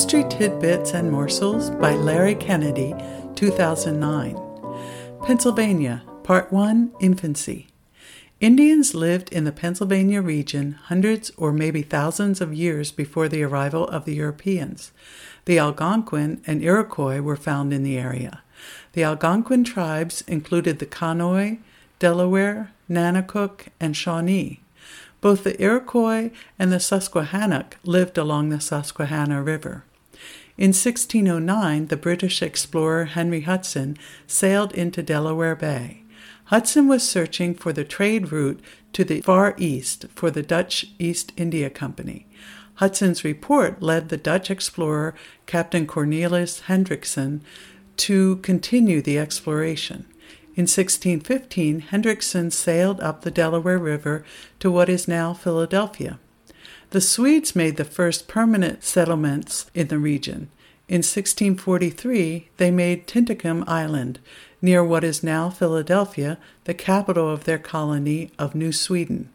History Tidbits and Morsels by Larry Kennedy, 2009. Pennsylvania, Part 1 Infancy. Indians lived in the Pennsylvania region hundreds or maybe thousands of years before the arrival of the Europeans. The Algonquin and Iroquois were found in the area. The Algonquin tribes included the Conoy, Delaware, Nanticoke, and Shawnee. Both the Iroquois and the Susquehannock lived along the Susquehanna River. In 1609, the British explorer Henry Hudson sailed into Delaware Bay. Hudson was searching for the trade route to the Far East for the Dutch East India Company. Hudson's report led the Dutch explorer Captain Cornelis Hendriksen to continue the exploration. In 1615, Hendriksen sailed up the Delaware River to what is now Philadelphia. The Swedes made the first permanent settlements in the region. In 1643, they made Tinicum Island, near what is now Philadelphia, the capital of their colony of New Sweden.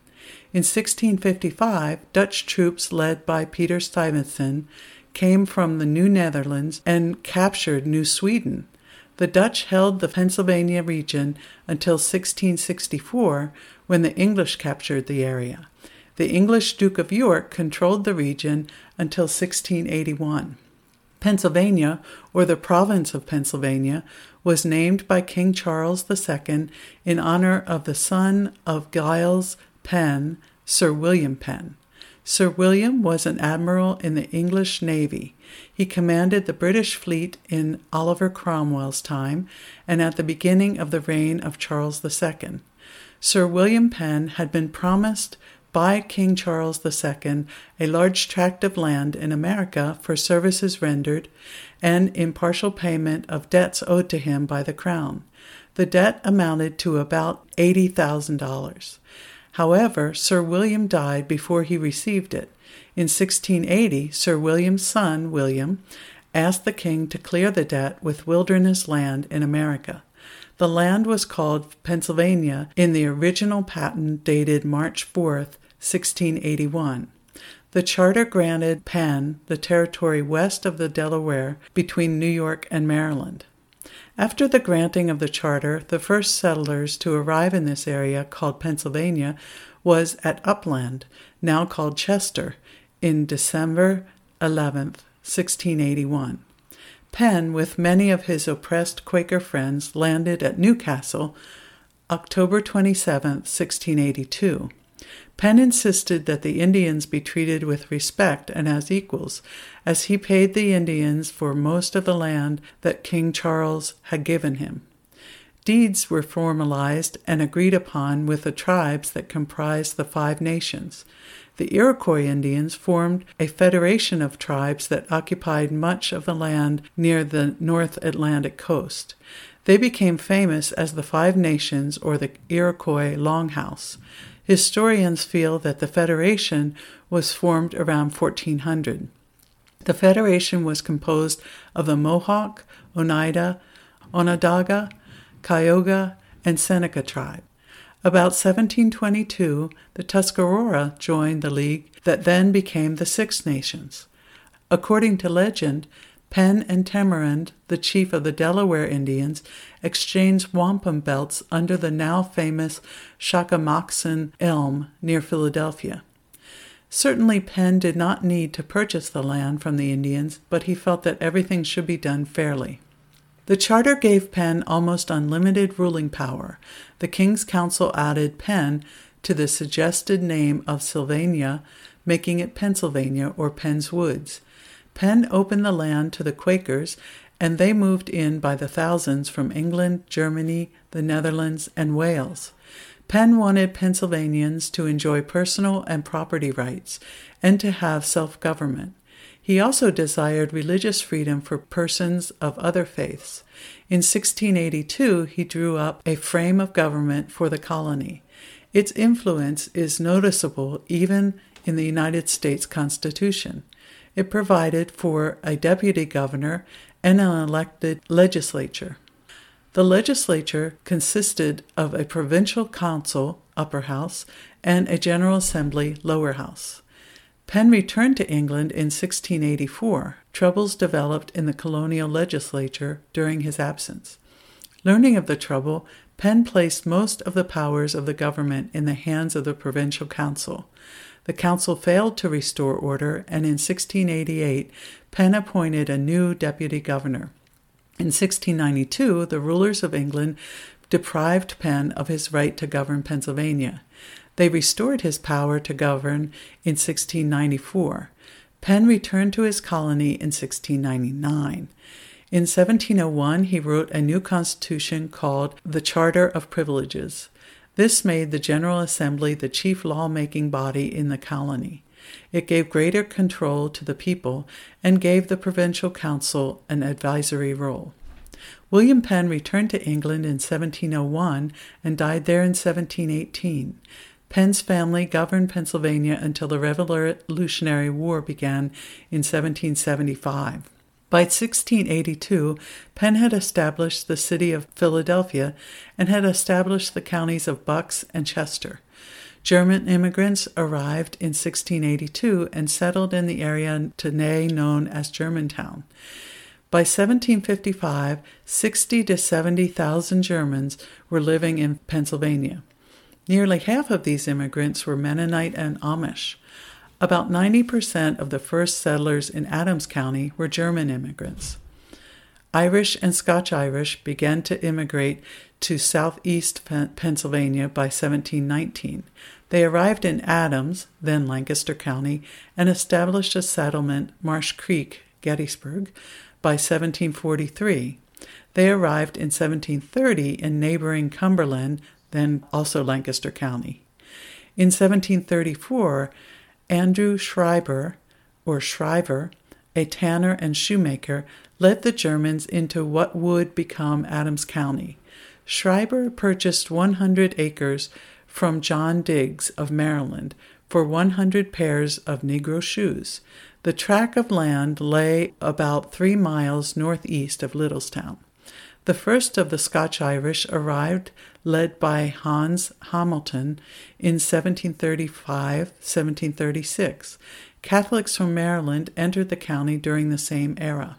In 1655, Dutch troops led by Peter Stuyvesant came from the New Netherlands and captured New Sweden. The Dutch held the Pennsylvania region until 1664, when the English captured the area. The English Duke of York controlled the region until 1681. Pennsylvania, or the province of Pennsylvania, was named by King Charles II in honor of the son of Giles Penn, Sir William Penn. Sir William was an admiral in the English Navy. He commanded the British fleet in Oliver Cromwell's time and at the beginning of the reign of Charles II. Sir William Penn had been promised by King Charles II a large tract of land in America for services rendered and in partial payment of debts owed to him by the Crown. The debt amounted to about $80,000. However, Sir William died before he received it. In 1680, Sir William's son, William, asked the king to clear the debt with wilderness land in America. The land was called Pennsylvania in the original patent dated March 4, 1681. The charter granted Penn the territory west of the Delaware between New York and Maryland. After the granting of the charter, the first settlers to arrive in this area, called Pennsylvania, was at Upland, now called Chester, in December 11, 1681. Penn, with many of his oppressed Quaker friends, landed at Newcastle October 27, 1682. Penn insisted that the Indians be treated with respect and as equals, as he paid the Indians for most of the land that King Charles had given him. Deeds were formalized and agreed upon with the tribes that comprised the Five Nations. The Iroquois Indians formed a federation of tribes that occupied much of the land near the North Atlantic coast. They became famous as the Five Nations or the Iroquois Longhouse. Historians feel that the Federation was formed around 1400. The Federation was composed of the Mohawk, Oneida, Onondaga, Cayuga, and Seneca tribe. About 1722, the Tuscarora joined the league that then became the Six Nations. According to legend, Penn and Tamanend, the chief of the Delaware Indians, exchanged wampum belts under the now famous Shackamaxon elm near Philadelphia. Certainly, Penn did not need to purchase the land from the Indians, but he felt that everything should be done fairly. The charter gave Penn almost unlimited ruling power. The King's Council added Penn to the suggested name of Sylvania, making it Pennsylvania or Penn's Woods. Penn opened the land to the Quakers, and they moved in by the thousands from England, Germany, the Netherlands, and Wales. Penn wanted Pennsylvanians to enjoy personal and property rights and to have self government. He also desired religious freedom for persons of other faiths. In 1682, he drew up a frame of government for the colony. Its influence is noticeable even in the United States Constitution. It provided for a deputy governor and an elected legislature. The legislature consisted of a provincial council, upper house, and a general assembly, lower house. Penn returned to England in 1684. Troubles developed in the colonial legislature during his absence. Learning of the trouble, Penn placed most of the powers of the government in the hands of the Provincial Council. The council failed to restore order, and in 1688, Penn appointed a new deputy governor. In 1692, the rulers of England deprived Penn of his right to govern Pennsylvania. They restored his power to govern in 1694. Penn returned to his colony in 1699. In 1701, he wrote a new constitution called the Charter of Privileges. This made the General Assembly the chief lawmaking body in the colony. It gave greater control to the people and gave the Provincial Council an advisory role. William Penn returned to England in 1701 and died there in 1718. Penn's family governed Pennsylvania until the Revolutionary War began in 1775. By 1682, Penn had established the city of Philadelphia and had established the counties of Bucks and Chester. German immigrants arrived in 1682 and settled in the area today known as Germantown. By 1755, 60 to 70,000 Germans were living in Pennsylvania. Nearly half of these immigrants were Mennonite and Amish. About 90% of the first settlers in Adams County were German immigrants. Irish and Scotch Irish began to immigrate to southeast Pennsylvania by 1719. They arrived in Adams, then Lancaster County, and established a settlement, Marsh Creek, Gettysburg, by 1743. They arrived in 1730 in neighboring Cumberland, then also Lancaster County. In 1734, Andrew Schreiber, or Shriver, a tanner and shoemaker, led the Germans into what would become Adams County. Schreiber purchased 100 acres from John Digges of Maryland for 100 pairs of Negro shoes. The tract of land lay about three miles northeast of Littlestown. The first of the Scotch Irish arrived, led by Hans Hamilton, in 1735 1736. Catholics from Maryland entered the county during the same era.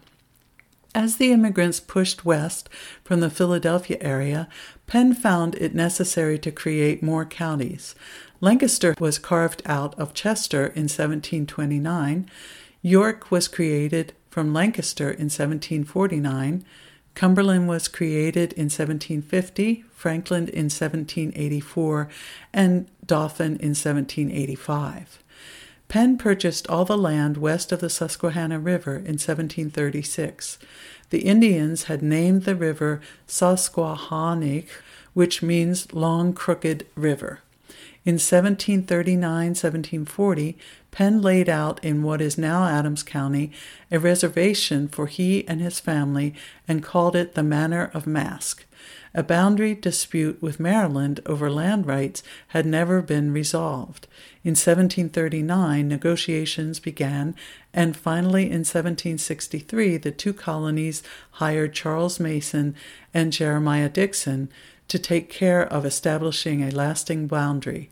As the immigrants pushed west from the Philadelphia area, Penn found it necessary to create more counties. Lancaster was carved out of Chester in 1729. York was created from Lancaster in 1749. Cumberland was created in 1750, Franklin in 1784, and Dauphin in 1785. Penn purchased all the land west of the Susquehanna River in 1736. The Indians had named the river Susquehannock, which means long crooked river. In 1739 1740, Penn laid out in what is now Adams County a reservation for he and his family and called it the Manor of Maske. A boundary dispute with Maryland over land rights had never been resolved. In 1739, negotiations began, and finally in 1763, the two colonies hired Charles Mason and Jeremiah Dixon to take care of establishing a lasting boundary.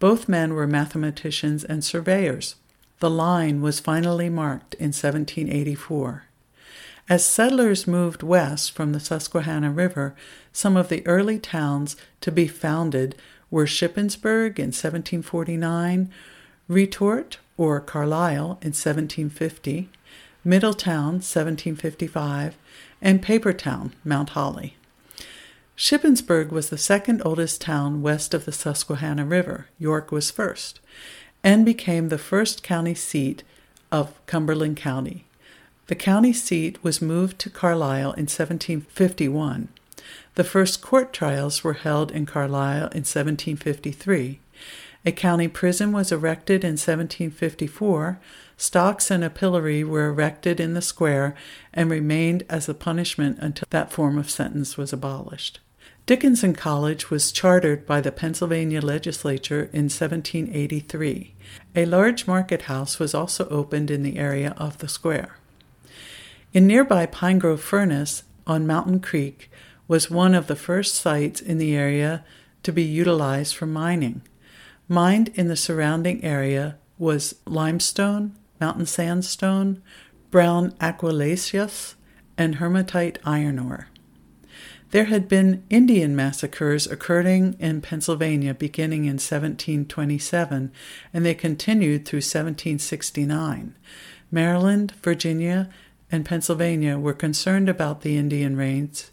Both men were mathematicians and surveyors. The line was finally marked in 1784. As settlers moved west from the Susquehanna River, some of the early towns to be founded were Shippensburg in 1749, Retort or Carlisle in 1750, Middletown 1755, and Papertown, Mount Holly. Shippensburg was the second oldest town west of the Susquehanna River. York was first, and became the first county seat of Cumberland County. The county seat was moved to Carlisle in 1751. The first court trials were held in Carlisle in 1753. A county prison was erected in 1754. Stocks and a pillory were erected in the square and remained as a punishment until that form of sentence was abolished. Dickinson College was chartered by the Pennsylvania legislature in 1783. A large market house was also opened in the area of the square. In nearby Pine Grove Furnace on Mountain Creek was one of the first sites in the area to be utilized for mining. Mined in the surrounding area was limestone, mountain sandstone, brown argillaceous, and hematite iron ore. There had been Indian massacres occurring in Pennsylvania beginning in 1727, and they continued through 1769. Maryland, Virginia, and Pennsylvania were concerned about the Indian raids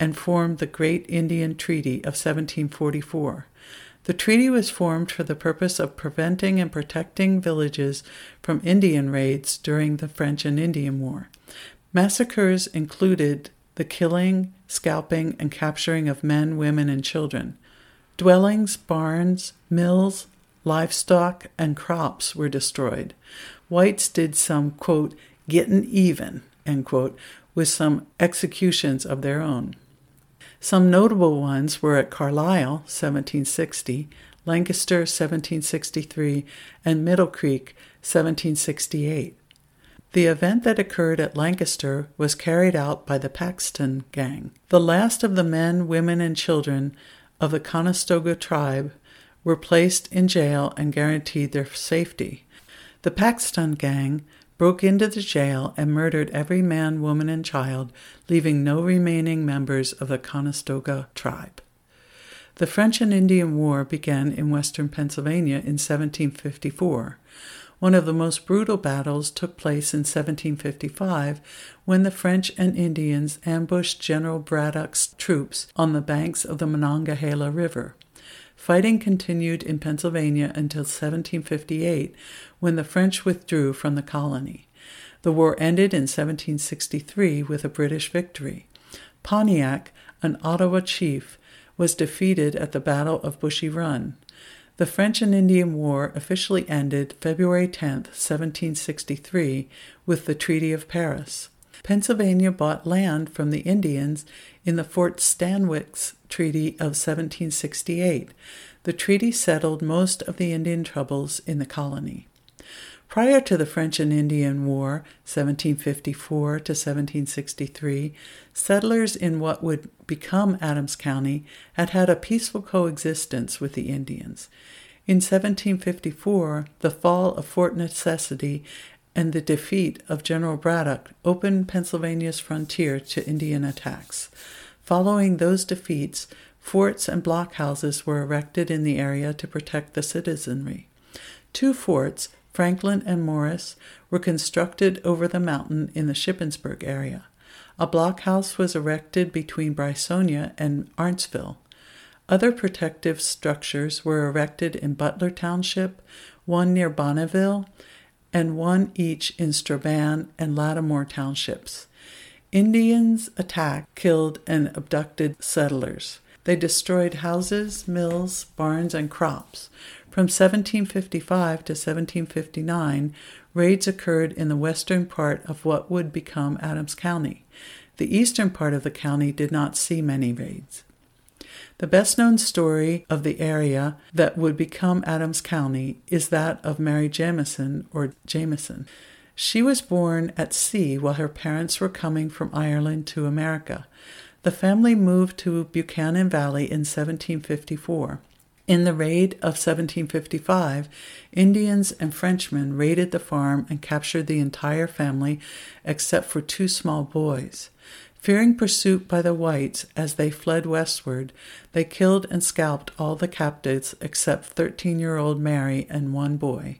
and formed the Great Indian Treaty of 1744. The treaty was formed for the purpose of preventing and protecting villages from Indian raids during the French and Indian War. Massacres included the killing, scalping, and capturing of men, women, and children. Dwellings, barns, mills, livestock, and crops were destroyed. Whites did some, quote, getting even, end quote, with some executions of their own. Some notable ones were at Carlisle, 1760, Lancaster, 1763, and Middle Creek, 1768. The event that occurred at Lancaster was carried out by the Paxton Gang. The last of the men, women, and children of the Conestoga tribe were placed in jail and guaranteed their safety. The Paxton Gang broke into the jail and murdered every man, woman, and child, leaving no remaining members of the Conestoga tribe. The French and Indian War began in western Pennsylvania in 1754. One of the most brutal battles took place in 1755 when the French and Indians ambushed General Braddock's troops on the banks of the Monongahela River. Fighting continued in Pennsylvania until 1758 when the French withdrew from the colony. The war ended in 1763 with a British victory. Pontiac, an Ottawa chief, was defeated at the Battle of Bushy Run. The French and Indian War officially ended February 10, 1763, with the Treaty of Paris. Pennsylvania bought land from the Indians in the Fort Stanwix Treaty of 1768. The treaty settled most of the Indian troubles in the colony. Prior to the French and Indian War, 1754 to 1763, settlers in what would become Adams County had had a peaceful coexistence with the Indians. In 1754, the fall of Fort Necessity and the defeat of General Braddock opened Pennsylvania's frontier to Indian attacks. Following those defeats, forts and blockhouses were erected in the area to protect the citizenry. Two forts, Franklin and Morris were constructed over the mountain in the Shippensburg area. A blockhouse was erected between Brysonia and Arendtsville. Other protective structures were erected in Butler Township, one near Bonneauville, and one each in Strabane and Latimore Townships. Indians attacked, killed, and abducted settlers. They destroyed houses, mills, barns, and crops. From 1755 to 1759, raids occurred in the western part of what would become Adams County. The eastern part of the county did not see many raids. The best known story of the area that would become Adams County is that of Mary Jemison or Jamison. She was born at sea while her parents were coming from Ireland to America. The family moved to Buchanan Valley in 1754. In the raid of 1755, Indians and Frenchmen raided the farm and captured the entire family except for two small boys. Fearing pursuit by the whites as they fled westward, they killed and scalped all the captives except 13 year old Mary and one boy.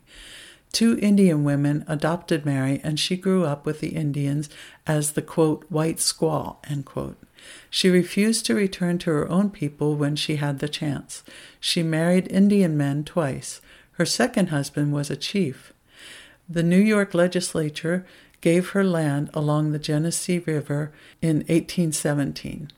Two Indian women adopted Mary, and she grew up with the Indians as the quote, white squaw. She refused to return to her own people when she had the chance. She married Indian men twice. Her second husband was a chief. The New York legislature gave her land along the Genesee River in 1817.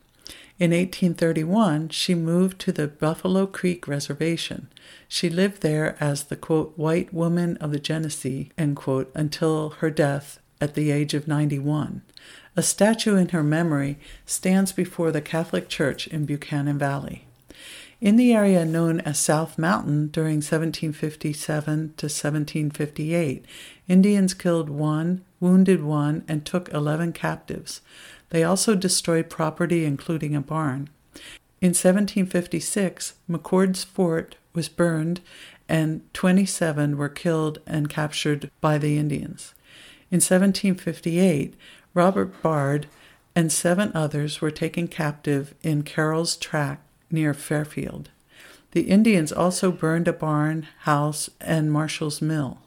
In 1831, she moved to the Buffalo Creek Reservation. She lived there as the quote, white woman of the Genesee quote, until her death at the age of 91. A statue in her memory stands before the Catholic Church in Buchanan Valley. In the area known as South Mountain during 1757 to 1758, Indians killed one, wounded one, and took 11 captives. They also destroyed property, including a barn. In 1756, McCord's fort was burned and 27 were killed and captured by the Indians. In 1758, Robert Bard and seven others were taken captive in Carroll's Tract near Fairfield. The Indians also burned a barn, house, and Marshall's mill.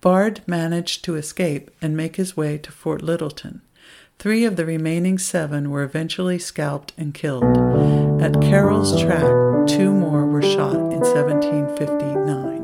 Bard managed to escape and make his way to Fort Littleton. Three of the remaining seven were eventually scalped and killed. At Carroll's Tract, two more were shot in 1759.